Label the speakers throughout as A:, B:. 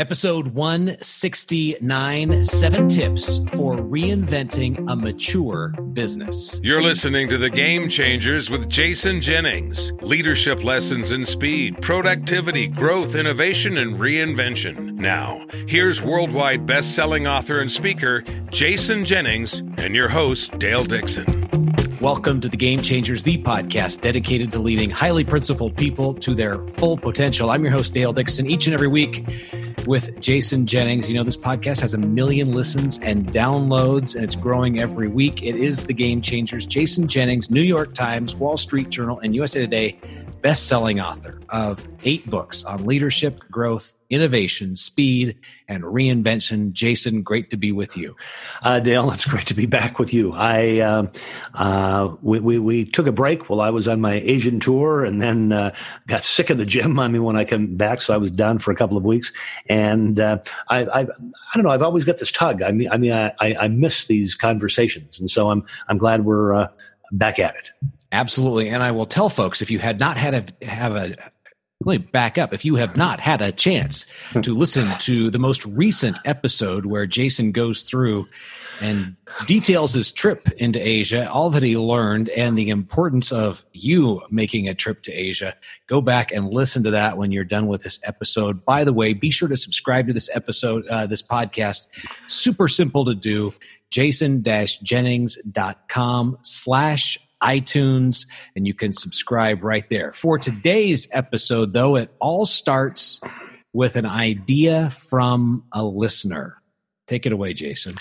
A: Episode 169 Seven Tips for Reinventing a Mature Business.
B: You're listening to The Game Changers with Jason Jennings. Leadership lessons in speed, productivity, growth, innovation, and reinvention. Now, here's worldwide best selling author and speaker, Jason Jennings, and your host, Dale Dixon.
A: Welcome to the Game Changers, the podcast dedicated to leading highly principled people to their full potential. I'm your host, Dale Dixon. Each and every week, with Jason Jennings. You know, this podcast has a million listens and downloads, and it's growing every week. It is the Game Changers. Jason Jennings, New York Times, Wall Street Journal, and USA Today best-selling author of eight books on leadership, growth, innovation, speed, and reinvention. Jason, great to be with you.
C: Uh, Dale, it's great to be back with you. I uh, uh, we, we, we took a break while I was on my Asian tour, and then uh, got sick of the gym. I mean, when I came back, so I was down for a couple of weeks, and uh, I, I, I don't know. I've always got this tug. I mean, I mean, I, I miss these conversations, and so I'm I'm glad we're uh, back at it.
A: Absolutely. And I will tell folks if you had not had a have a let me back up. If you have not had a chance to listen to the most recent episode where Jason goes through and details his trip into Asia, all that he learned, and the importance of you making a trip to Asia, go back and listen to that when you're done with this episode. By the way, be sure to subscribe to this episode, uh, this podcast. Super simple to do. Jason-Jennings.com slash iTunes, and you can subscribe right there. For today's episode, though, it all starts with an idea from a listener. Take it away, Jason.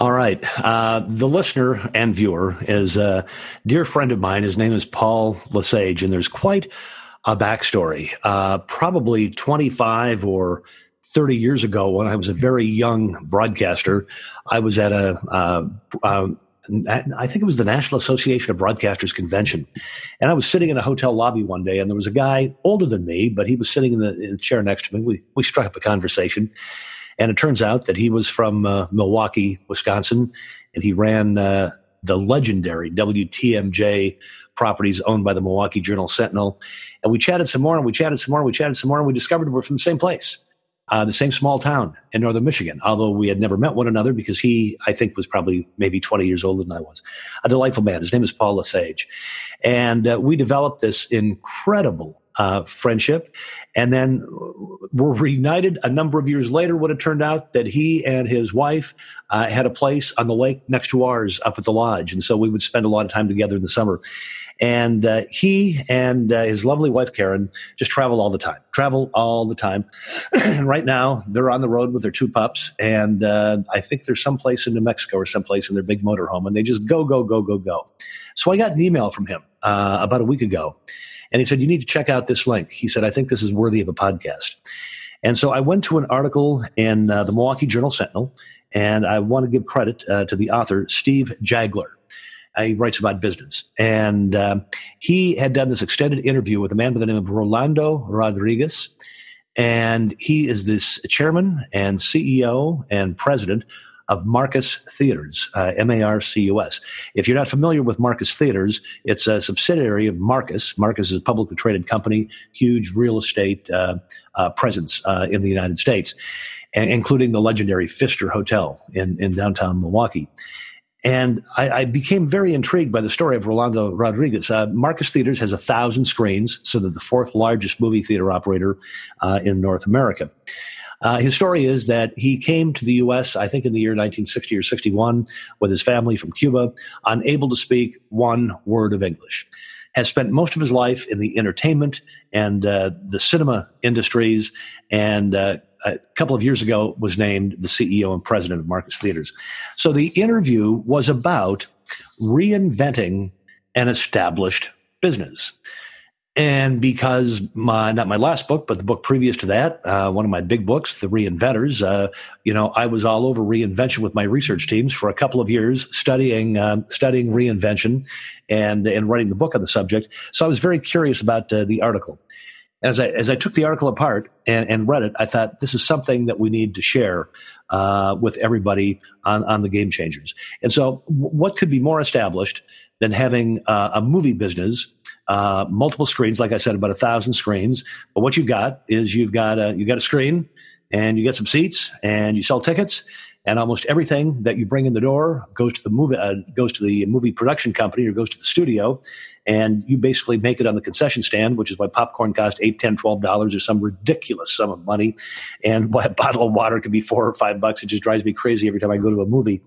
C: All right. Uh, the listener and viewer is a dear friend of mine. His name is Paul Lesage, and there's quite a backstory. Uh, probably 25 or 30 years ago, when I was a very young broadcaster, I was at a uh, um, I think it was the National Association of Broadcasters convention. And I was sitting in a hotel lobby one day, and there was a guy older than me, but he was sitting in the, in the chair next to me. We, we struck up a conversation. And it turns out that he was from uh, Milwaukee, Wisconsin, and he ran uh, the legendary WTMJ properties owned by the Milwaukee Journal Sentinel. And we chatted some more, and we chatted some more, and we chatted some more, and we discovered we're from the same place uh, the same small town in northern Michigan, although we had never met one another because he, I think, was probably maybe 20 years older than I was. A delightful man. His name is Paul Lesage. And uh, we developed this incredible uh, friendship. And then were reunited a number of years later when it turned out that he and his wife uh, had a place on the lake next to ours up at the lodge. And so we would spend a lot of time together in the summer. And uh, he and uh, his lovely wife, Karen, just travel all the time, travel all the time. and right now, they're on the road with their two pups. And uh, I think they're someplace in New Mexico or someplace in their big motorhome. And they just go, go, go, go, go. So I got an email from him uh, about a week ago. And he said, You need to check out this link. He said, I think this is worthy of a podcast. And so I went to an article in uh, the Milwaukee Journal Sentinel. And I want to give credit uh, to the author, Steve Jagler he writes about business. And uh, he had done this extended interview with a man by the name of Rolando Rodriguez. And he is this chairman and CEO and president of Marcus Theaters, uh, M A R C U S. If you're not familiar with Marcus Theaters, it's a subsidiary of Marcus. Marcus is a publicly traded company, huge real estate uh, uh, presence uh, in the United States, including the legendary Pfister Hotel in, in downtown Milwaukee. And I, I, became very intrigued by the story of Rolando Rodriguez. Uh, Marcus Theaters has a thousand screens, so they're the fourth largest movie theater operator uh, in North America. Uh, his story is that he came to the U.S., I think in the year 1960 or 61, with his family from Cuba, unable to speak one word of English. Has spent most of his life in the entertainment and uh, the cinema industries, and uh, a couple of years ago was named the CEO and president of Marcus Theaters. So the interview was about reinventing an established business. And because my, not my last book, but the book previous to that, uh, one of my big books, The Reinventors, uh, you know, I was all over reinvention with my research teams for a couple of years, studying, uh, studying reinvention and, and writing the book on the subject. So I was very curious about uh, the article as I as I took the article apart and, and read it, I thought this is something that we need to share uh, with everybody on on the game changers. And so, w- what could be more established than having uh, a movie business, uh, multiple screens, like I said, about a thousand screens. But what you've got is you've got a you got a screen, and you get some seats and you sell tickets. And almost everything that you bring in the door goes to the movie uh, goes to the movie production company or goes to the studio. And you basically make it on the concession stand which is why popcorn costs 8 10 12 dollars or some ridiculous sum of money. And why a bottle of water could be four or five bucks. It just drives me crazy every time i go to a movie.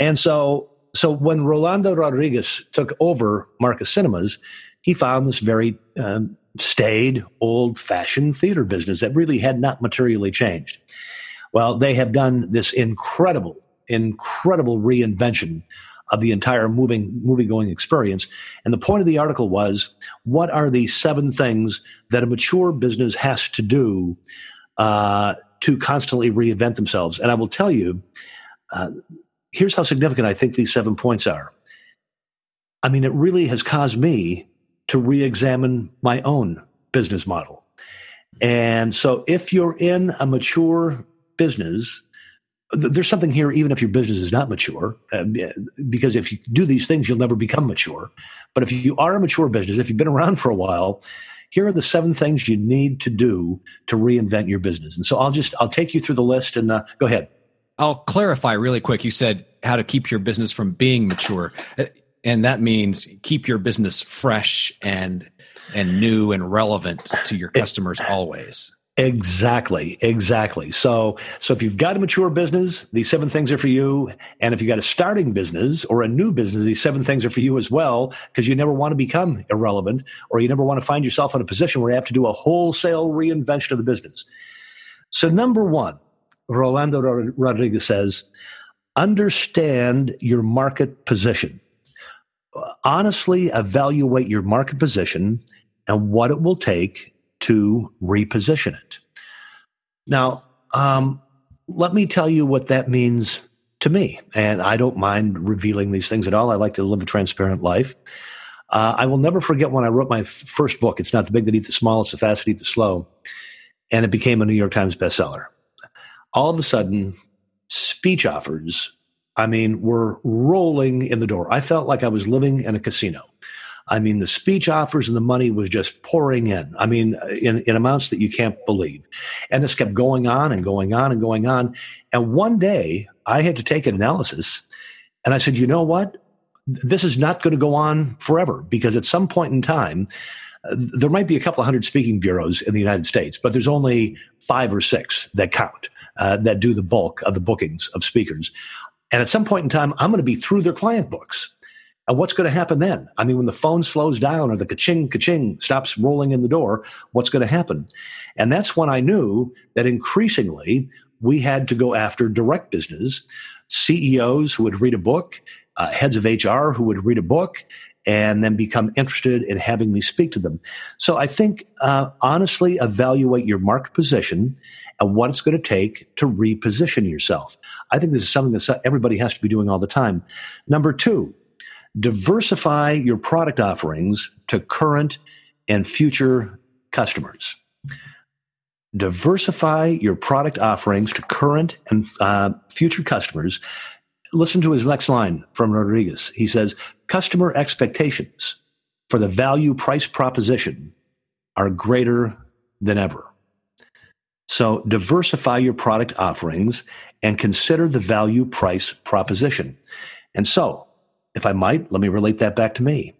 C: And so so when rolando rodriguez took over marcus cinemas he found this very um, staid old fashioned theater business that really had not materially changed well, they have done this incredible, incredible reinvention of the entire moving movie going experience. And the point of the article was, what are the seven things that a mature business has to do uh, to constantly reinvent themselves? And I will tell you, uh, here's how significant I think these seven points are. I mean, it really has caused me to re-examine my own business model. And so, if you're in a mature business, there's something here, even if your business is not mature, uh, because if you do these things, you'll never become mature. But if you are a mature business, if you've been around for a while, here are the seven things you need to do to reinvent your business. And so I'll just I'll take you through the list and uh, go ahead.
A: I'll clarify really quick. You said how to keep your business from being mature, and that means keep your business fresh and and new and relevant to your customers always.
C: Exactly, exactly. So, so if you've got a mature business, these seven things are for you. And if you've got a starting business or a new business, these seven things are for you as well, because you never want to become irrelevant or you never want to find yourself in a position where you have to do a wholesale reinvention of the business. So, number one, Rolando Rodriguez says, understand your market position. Honestly evaluate your market position and what it will take to reposition it. Now, um, let me tell you what that means to me. And I don't mind revealing these things at all. I like to live a transparent life. Uh, I will never forget when I wrote my f- first book. It's not the big that eat the small, it's the fast that eat the slow. And it became a New York Times bestseller. All of a sudden, speech offers, I mean, were rolling in the door. I felt like I was living in a casino. I mean, the speech offers and the money was just pouring in. I mean, in, in amounts that you can't believe. And this kept going on and going on and going on. And one day I had to take an analysis and I said, you know what? This is not going to go on forever because at some point in time, uh, there might be a couple of hundred speaking bureaus in the United States, but there's only five or six that count, uh, that do the bulk of the bookings of speakers. And at some point in time, I'm going to be through their client books. And what's going to happen then? I mean, when the phone slows down or the ka-ching, ka-ching stops rolling in the door, what's going to happen? And that's when I knew that increasingly we had to go after direct business, CEOs who would read a book, uh, heads of HR who would read a book, and then become interested in having me speak to them. So I think uh, honestly evaluate your market position and what it's going to take to reposition yourself. I think this is something that everybody has to be doing all the time. Number two, diversify your product offerings to current and future customers. Diversify your product offerings to current and uh, future customers. Listen to his next line from Rodriguez. He says, Customer expectations for the value price proposition are greater than ever. So diversify your product offerings and consider the value price proposition. And so if I might, let me relate that back to me.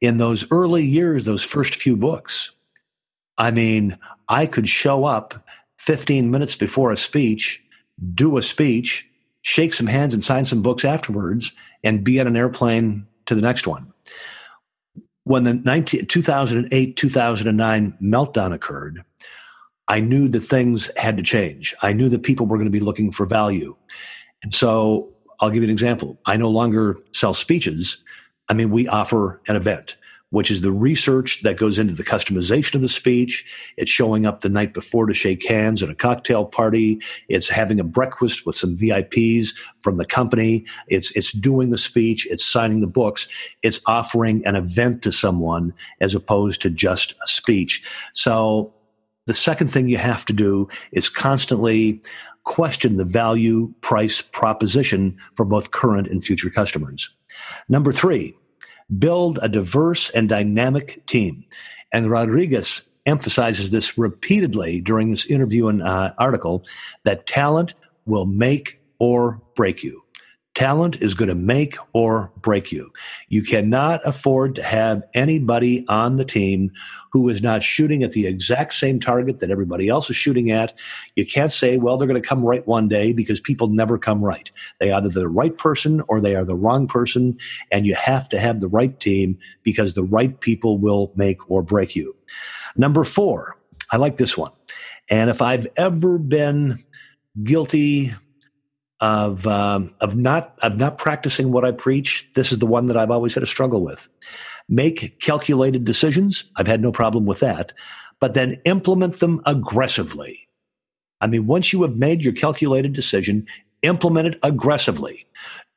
C: In those early years, those first few books, I mean, I could show up 15 minutes before a speech, do a speech, shake some hands and sign some books afterwards, and be on an airplane to the next one. When the 19, 2008 2009 meltdown occurred, I knew that things had to change. I knew that people were going to be looking for value. And so I'll give you an example. I no longer sell speeches. I mean, we offer an event, which is the research that goes into the customization of the speech. It's showing up the night before to shake hands at a cocktail party. It's having a breakfast with some VIPs from the company. It's, it's doing the speech. It's signing the books. It's offering an event to someone as opposed to just a speech. So the second thing you have to do is constantly question the value price proposition for both current and future customers. Number three, build a diverse and dynamic team. And Rodriguez emphasizes this repeatedly during this interview and uh, article that talent will make or break you. Talent is going to make or break you. You cannot afford to have anybody on the team who is not shooting at the exact same target that everybody else is shooting at. You can't say, well, they're going to come right one day because people never come right. They either the right person or they are the wrong person. And you have to have the right team because the right people will make or break you. Number four, I like this one. And if I've ever been guilty of um, of not of not practicing what I preach. This is the one that I've always had a struggle with. Make calculated decisions. I've had no problem with that, but then implement them aggressively. I mean, once you have made your calculated decision, implement it aggressively.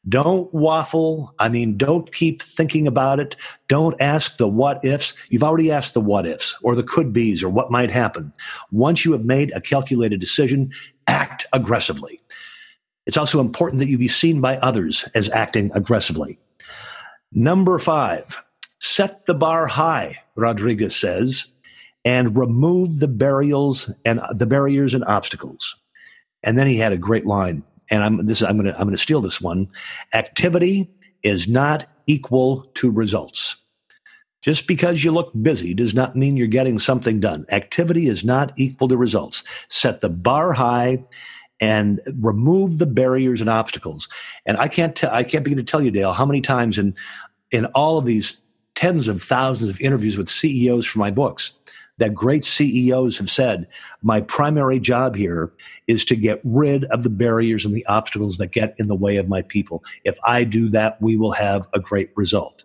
C: Don't waffle. I mean, don't keep thinking about it. Don't ask the what ifs. You've already asked the what ifs or the could be's or what might happen. Once you have made a calculated decision, act aggressively. It's also important that you be seen by others as acting aggressively. Number five, set the bar high, Rodriguez says, and remove the burials and the barriers and obstacles. And then he had a great line, and I'm this I'm gonna I'm gonna steal this one. Activity is not equal to results. Just because you look busy does not mean you're getting something done. Activity is not equal to results. Set the bar high and remove the barriers and obstacles. And I can't t- I can't begin to tell you, Dale, how many times in in all of these tens of thousands of interviews with CEOs for my books that great CEOs have said, my primary job here is to get rid of the barriers and the obstacles that get in the way of my people. If I do that, we will have a great result.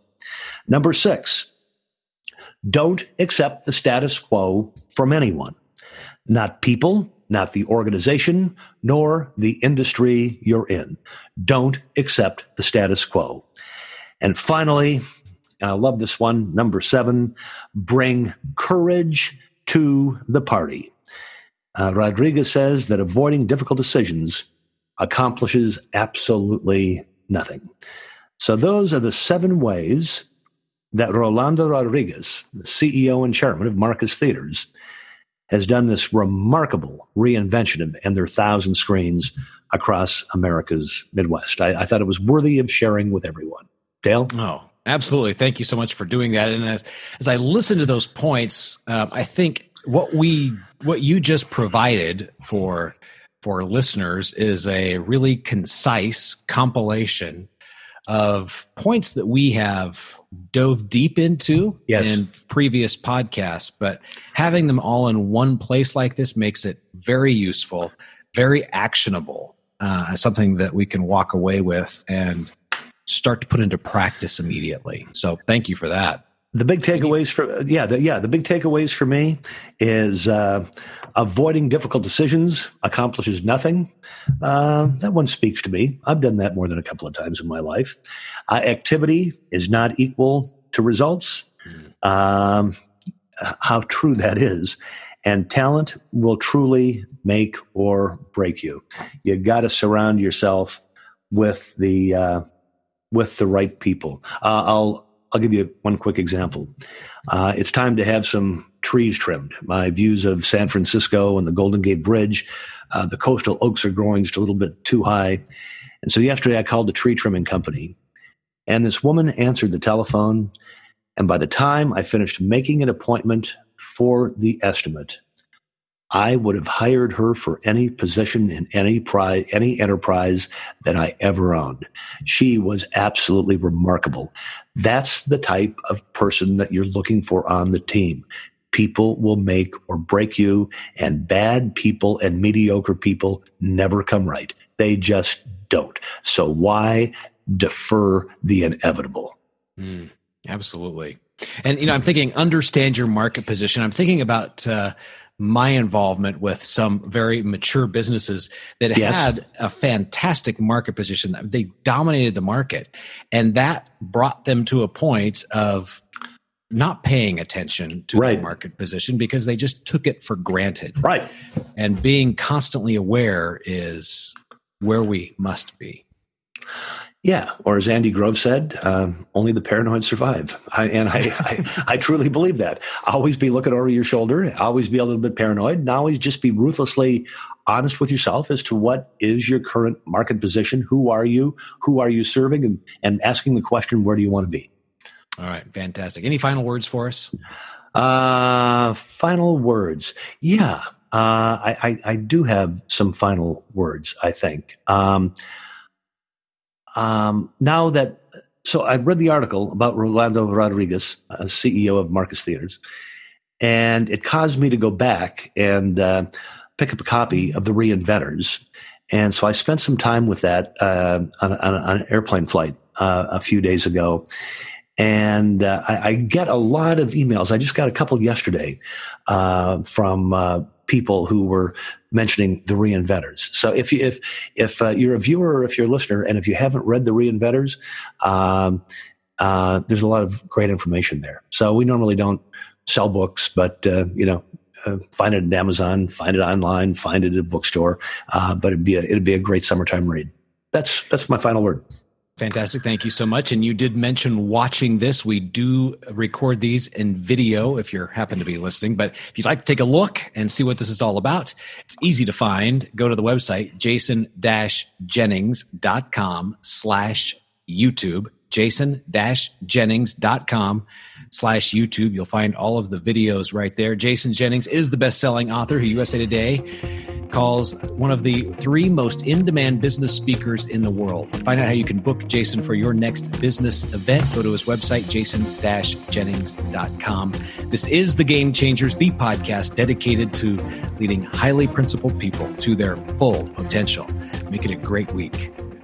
C: Number six, don't accept the status quo from anyone, not people, not the organization, nor the industry you're in. Don't accept the status quo. And finally, and I love this one, number seven, bring courage to the party. Uh, Rodriguez says that avoiding difficult decisions accomplishes absolutely nothing. So, those are the seven ways that Rolando Rodriguez, the CEO and chairman of Marcus Theaters, has done this remarkable reinvention and their thousand screens across America's Midwest. I, I, thought it was worthy of sharing with everyone. Dale?
A: Oh, absolutely. Thank you so much for doing that. And as, as I listen to those points, uh, I think what we, what you just provided for, for listeners is a really concise compilation of points that we have dove deep into yes. in previous podcasts, but having them all in one place like this makes it very useful, very actionable, uh, something that we can walk away with and start to put into practice immediately. So thank you for that.
C: The big takeaways for yeah, the, yeah, the big takeaways for me is uh, avoiding difficult decisions accomplishes nothing. Uh, that one speaks to me. I've done that more than a couple of times in my life. Uh, activity is not equal to results. Mm. Um, how true that is. And talent will truly make or break you. You got to surround yourself with the uh, with the right people. Uh, I'll I'll give you one quick example. Uh, it's time to have some trees trimmed. My views of San Francisco and the Golden Gate Bridge, uh, the coastal oaks are growing just a little bit too high. And so yesterday I called the tree trimming company, and this woman answered the telephone. And by the time I finished making an appointment for the estimate, I would have hired her for any position in any pri- any enterprise that I ever owned. She was absolutely remarkable. That's the type of person that you're looking for on the team. People will make or break you, and bad people and mediocre people never come right. They just don't. So why defer the inevitable?
A: Mm, absolutely. And you know, I'm thinking understand your market position. I'm thinking about uh, my involvement with some very mature businesses that yes. had a fantastic market position. They dominated the market, and that brought them to a point of not paying attention to right. the market position because they just took it for granted.
C: Right.
A: And being constantly aware is where we must be.
C: Yeah, or as Andy Grove said, um, only the paranoid survive. I, and I, I, I, truly believe that. Always be looking over your shoulder, always be a little bit paranoid, and always just be ruthlessly honest with yourself as to what is your current market position, who are you, who are you serving, and, and asking the question, where do you want to be?
A: All right, fantastic. Any final words for us?
C: Uh, final words. Yeah, uh, I, I, I, do have some final words, I think. Um, um, now that, so I read the article about Rolando Rodriguez, uh, CEO of Marcus Theaters, and it caused me to go back and uh, pick up a copy of The Reinventors. And so I spent some time with that uh, on, on, on, an airplane flight uh, a few days ago and uh, I, I, get a lot of emails. I just got a couple yesterday uh, from uh, people who were mentioning the reinventors. So if you, if if uh, you're a viewer or if you're a listener, and if you haven't read the reinventors, um, uh, there's a lot of great information there. So we normally don't sell books, but uh, you know. find it at Amazon, find it online, find it at a bookstore. but it'd be a, it'd be a great summertime read. That's that's my final word.
A: Fantastic. Thank you so much. And you did mention watching this. We do record these in video if you happen to be listening. But if you'd like to take a look and see what this is all about, it's easy to find. Go to the website, jason-jennings.com slash YouTube, jason-jennings.com slash YouTube. You'll find all of the videos right there. Jason Jennings is the best-selling author who USA Today calls one of the three most in demand business speakers in the world. Find out how you can book Jason for your next business event. Go to his website, jason jennings.com. This is The Game Changers, the podcast dedicated to leading highly principled people to their full potential. Make it a great week.